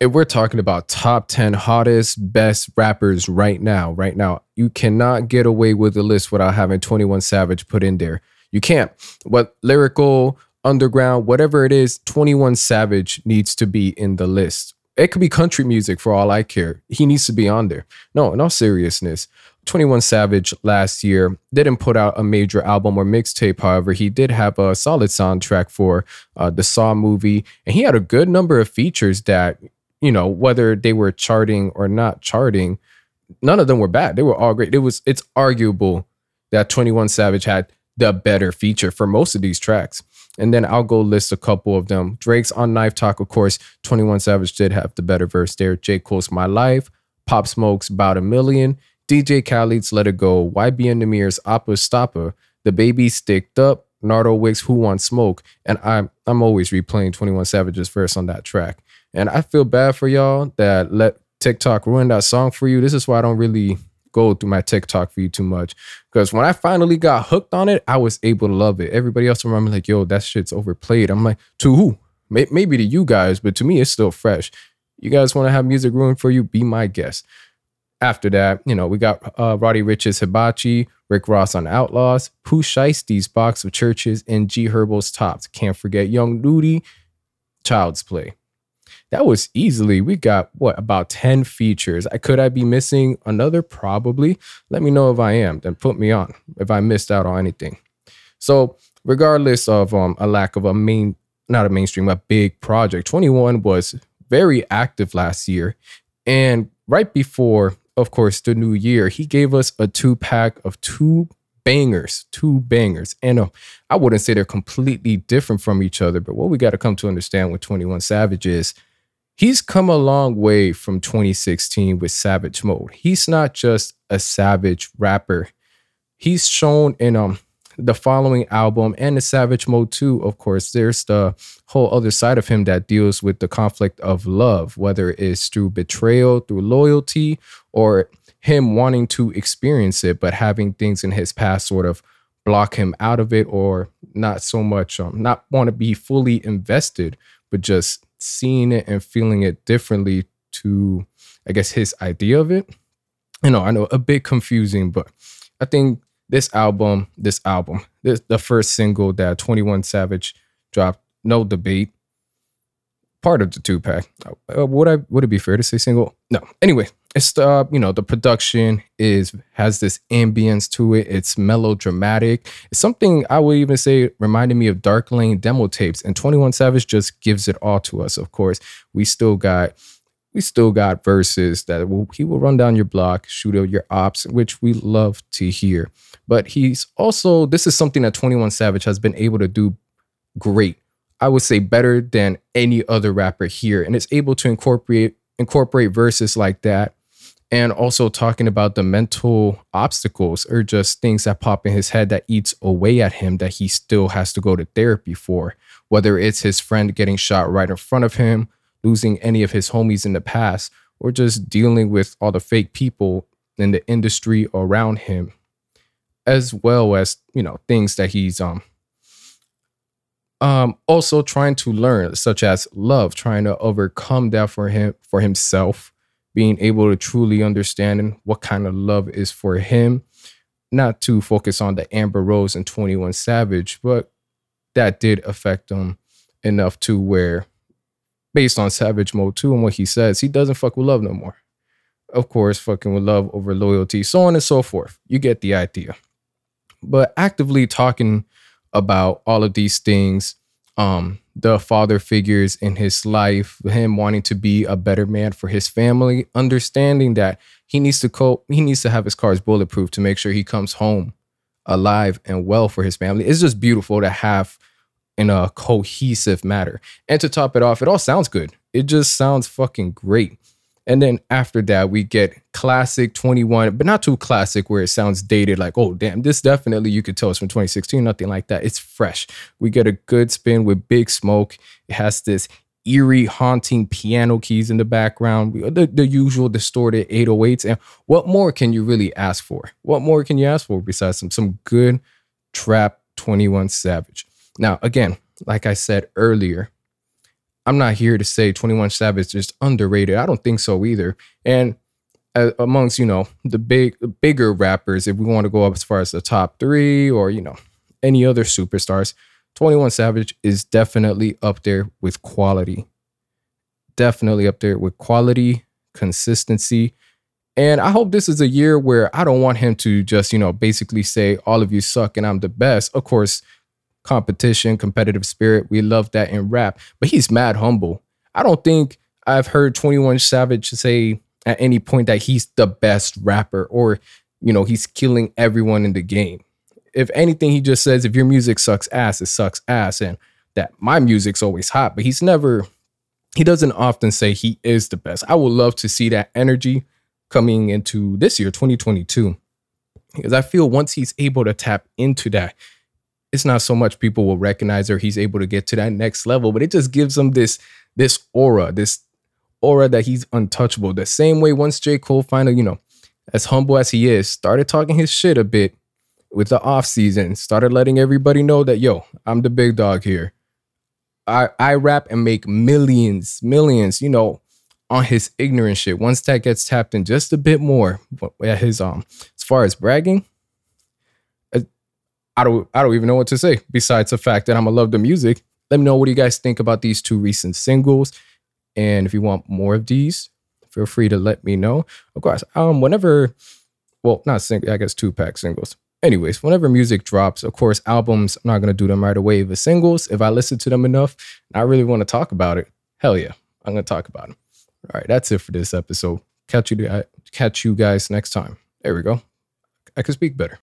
if we're talking about top 10 hottest, best rappers right now, right now, you cannot get away with the list without having 21 Savage put in there. You can't. What lyrical, underground, whatever it is, 21 Savage needs to be in the list. It could be country music for all I care. He needs to be on there. No, in all seriousness, 21 Savage last year didn't put out a major album or mixtape. However, he did have a solid soundtrack for uh, the Saw movie, and he had a good number of features that, you know, whether they were charting or not charting, none of them were bad. They were all great. It was it's arguable that 21 Savage had the better feature for most of these tracks. And then I'll go list a couple of them. Drake's on Knife Talk, of course. 21 Savage did have the better verse there. J. Cole's My Life, Pop Smoke's About a Million, DJ Khaled's Let It Go, YBN Nahmir's Opp Stoppa, The Baby Sticked Up, Nardo Wick's Who Wants Smoke, and I'm I'm always replaying 21 Savage's verse on that track. And I feel bad for y'all that let TikTok ruin that song for you. This is why I don't really go through my TikTok feed too much. Because when I finally got hooked on it, I was able to love it. Everybody else around me like, yo, that shit's overplayed. I'm like, to who? Maybe to you guys, but to me, it's still fresh. You guys want to have music ruined for you? Be my guest. After that, you know, we got uh, Roddy Ricch's Hibachi, Rick Ross on Outlaws, Pooh Shiesty's Box of Churches, and G Herbo's Tops. Can't forget Young Nudy, Child's Play that was easily we got what about 10 features. I, could i be missing another? Probably. Let me know if i am then put me on if i missed out on anything. So regardless of um, a lack of a main not a mainstream a big project 21 was very active last year. And right before of course the new year he gave us a two pack of two bangers two bangers. And uh, i wouldn't say they're completely different from each other but what we got to come to understand with 21 savage is he's come a long way from 2016 with Savage Mode. He's not just a savage rapper. He's shown in um the following album and the Savage Mode 2, of course, there's the whole other side of him that deals with the conflict of love, whether it's through betrayal, through loyalty, or him wanting to experience it, but having things in his past sort of block him out of it, or not so much, um, not want to be fully invested, but just seeing it and feeling it differently to, I guess, his idea of it. You know, I know a bit confusing, but I think this album, this album, this the first single that 21 Savage dropped, no debate, part of the two pack. Uh, would I would it be fair to say single? No. Anyway, it's the you know the production is has this ambience to it. It's melodramatic. It's something I would even say reminded me of Dark Lane demo tapes. And Twenty One Savage just gives it all to us. Of course, we still got we still got verses that will, he will run down your block, shoot out your ops, which we love to hear. But he's also this is something that Twenty One Savage has been able to do great. I would say better than any other rapper here, and it's able to incorporate incorporate verses like that. And also talking about the mental obstacles or just things that pop in his head that eats away at him that he still has to go to therapy for. Whether it's his friend getting shot right in front of him losing any of his homies in the past or just dealing with all the fake people in the industry around him as well as you know things that he's um um also trying to learn such as love trying to overcome that for him for himself being able to truly understand what kind of love is for him, not to focus on the Amber Rose and 21 Savage, but that did affect him enough to where, based on Savage Mode 2 and what he says, he doesn't fuck with love no more. Of course, fucking with love over loyalty, so on and so forth. You get the idea. But actively talking about all of these things, um, the father figures in his life, him wanting to be a better man for his family, understanding that he needs to cope, he needs to have his cars bulletproof to make sure he comes home alive and well for his family. It's just beautiful to have in a cohesive matter. And to top it off, it all sounds good. It just sounds fucking great. And then after that, we get classic 21, but not too classic where it sounds dated, like, oh, damn, this definitely you could tell it's from 2016, nothing like that. It's fresh. We get a good spin with Big Smoke. It has this eerie, haunting piano keys in the background, the, the usual distorted 808s. And what more can you really ask for? What more can you ask for besides some, some good trap 21 Savage? Now, again, like I said earlier, I'm not here to say 21 Savage is underrated. I don't think so either. And uh, amongst you know the big bigger rappers, if we want to go up as far as the top three or you know any other superstars, 21 Savage is definitely up there with quality. Definitely up there with quality, consistency. And I hope this is a year where I don't want him to just, you know, basically say, all of you suck and I'm the best. Of course, competition, competitive spirit, we love that in rap, but he's mad humble. I don't think I've heard 21 Savage say at any point that he's the best rapper or, you know, he's killing everyone in the game if anything, he just says if your music sucks ass, it sucks ass, and that my music's always hot. But he's never, he doesn't often say he is the best. I would love to see that energy coming into this year, 2022, because I feel once he's able to tap into that, it's not so much people will recognize or he's able to get to that next level, but it just gives him this this aura, this aura that he's untouchable. The same way once J. Cole finally, you know, as humble as he is, started talking his shit a bit with the off season, started letting everybody know that yo, I'm the big dog here. I I rap and make millions, millions, you know, on his ignorant shit. Once that gets tapped in just a bit more his um as far as bragging, I don't I don't even know what to say besides the fact that I'm gonna love the music. Let me know what you guys think about these two recent singles. And if you want more of these, feel free to let me know. Of course, um, whenever, well, not single, I guess two pack singles anyways, whenever music drops, of course, albums, I'm not to do them right away. But singles, if I listen to them enough I really want to talk about it, hell yeah, I'm to talk about them. All right, that's it for this episode. Catch you, catch you guys next time. There we go. I can speak better.